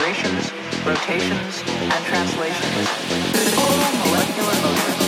vibrations, rotations, and translations. The total molecular motion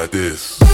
like this.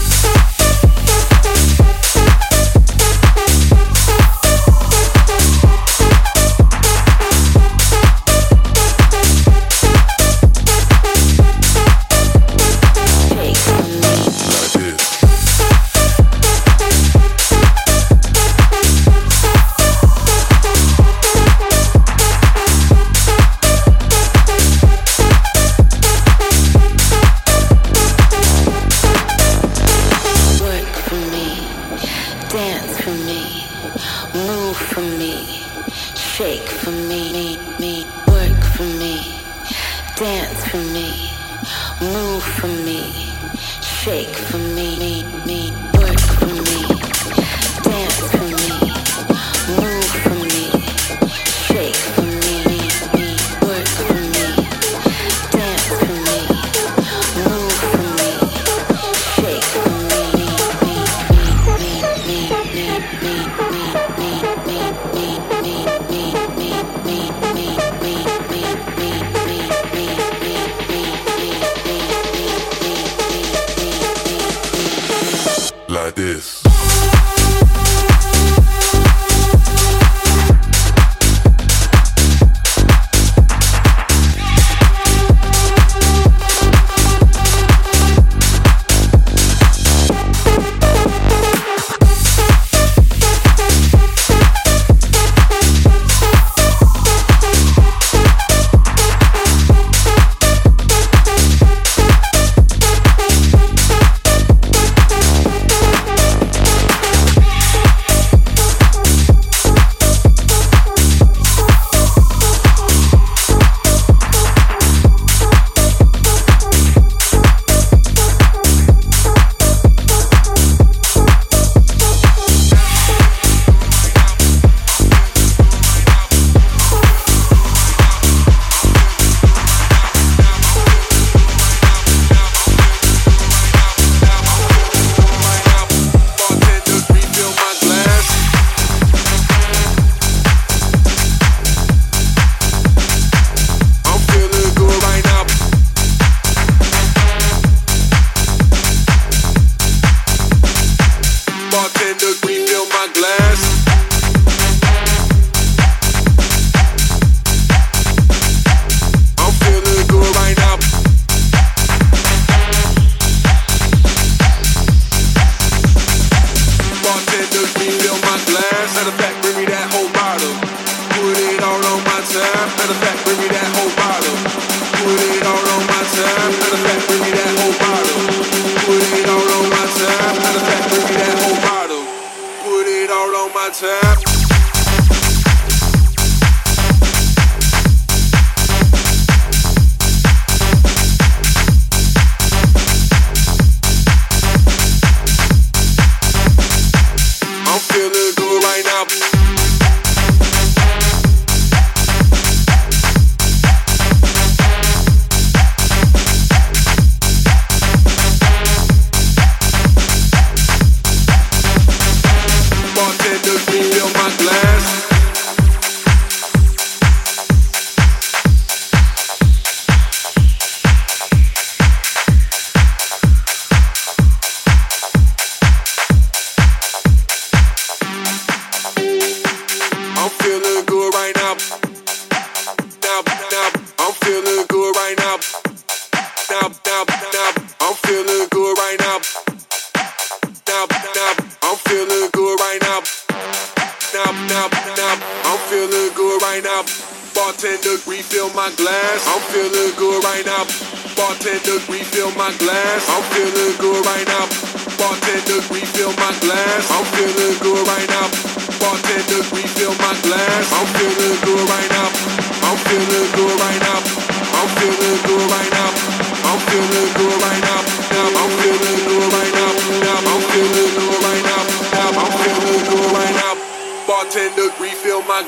On my time.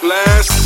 Glass.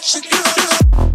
She's you good.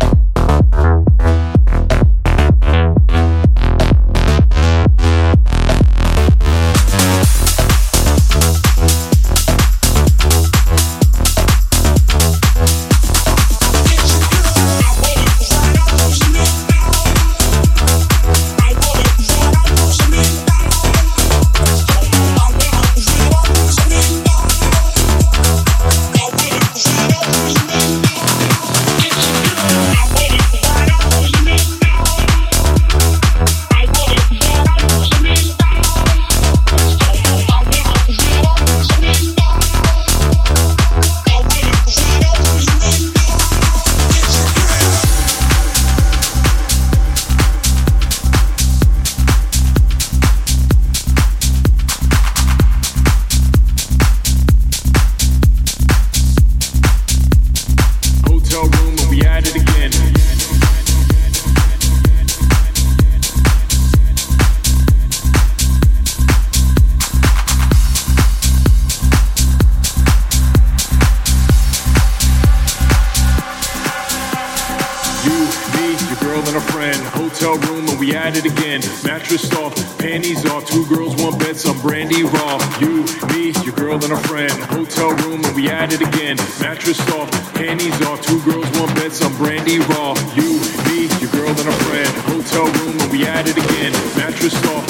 It again. Mattress off, panties off, two girls, one bed, some brandy raw. You, me, your girl and a friend. Hotel room and we at it again. Mattress off,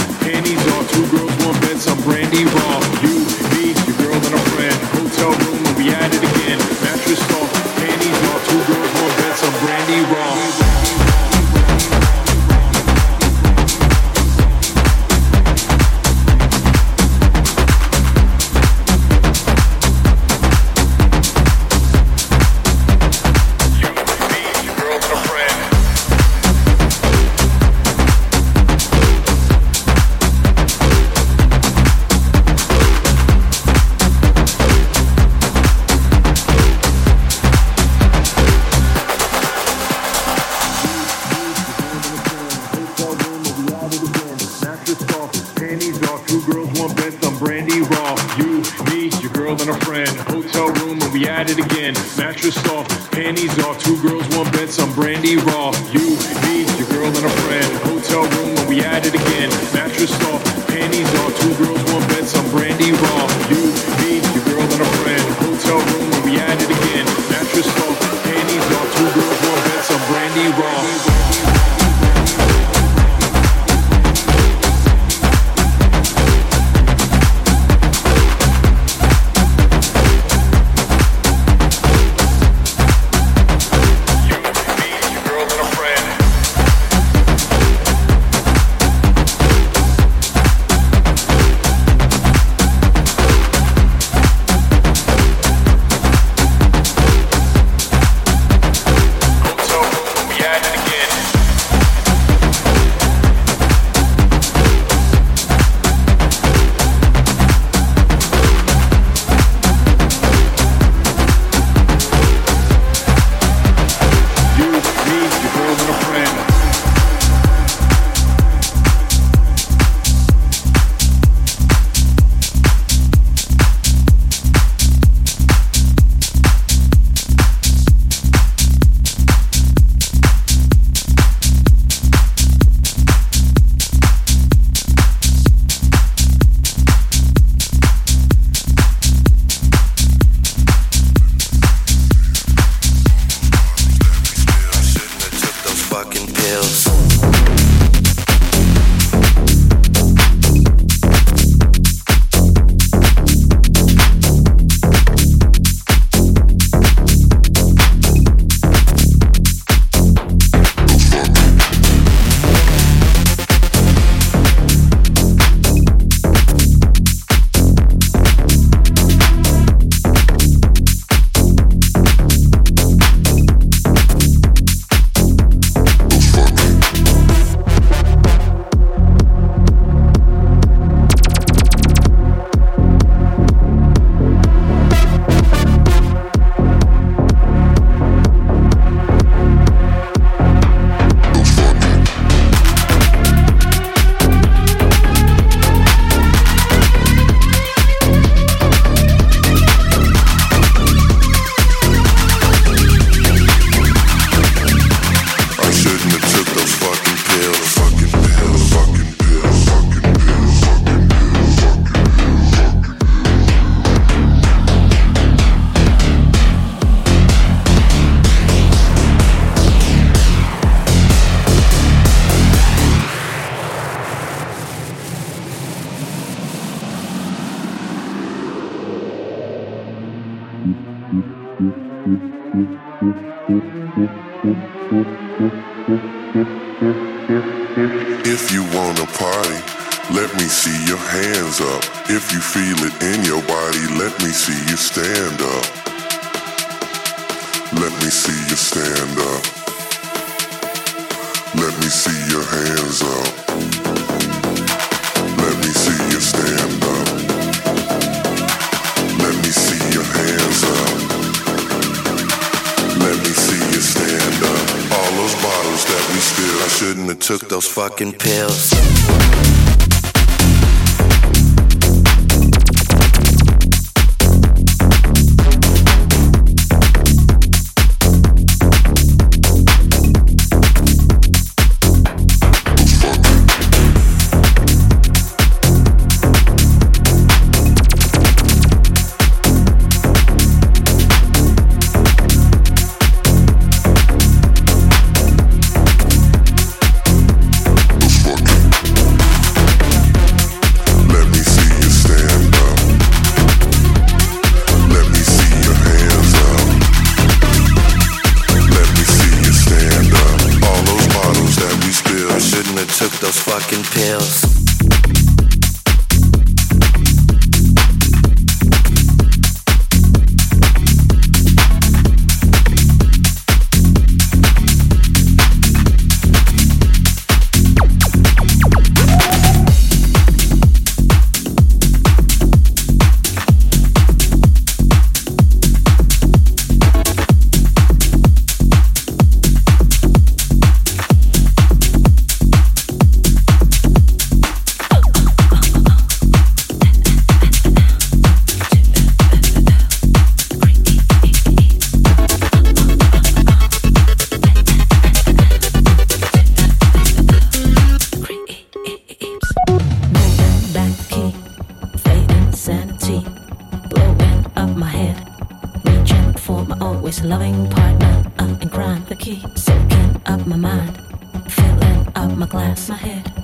fucking pills. a loving partner up in crime that keeps soaking up my mind, filling up my glass, my head.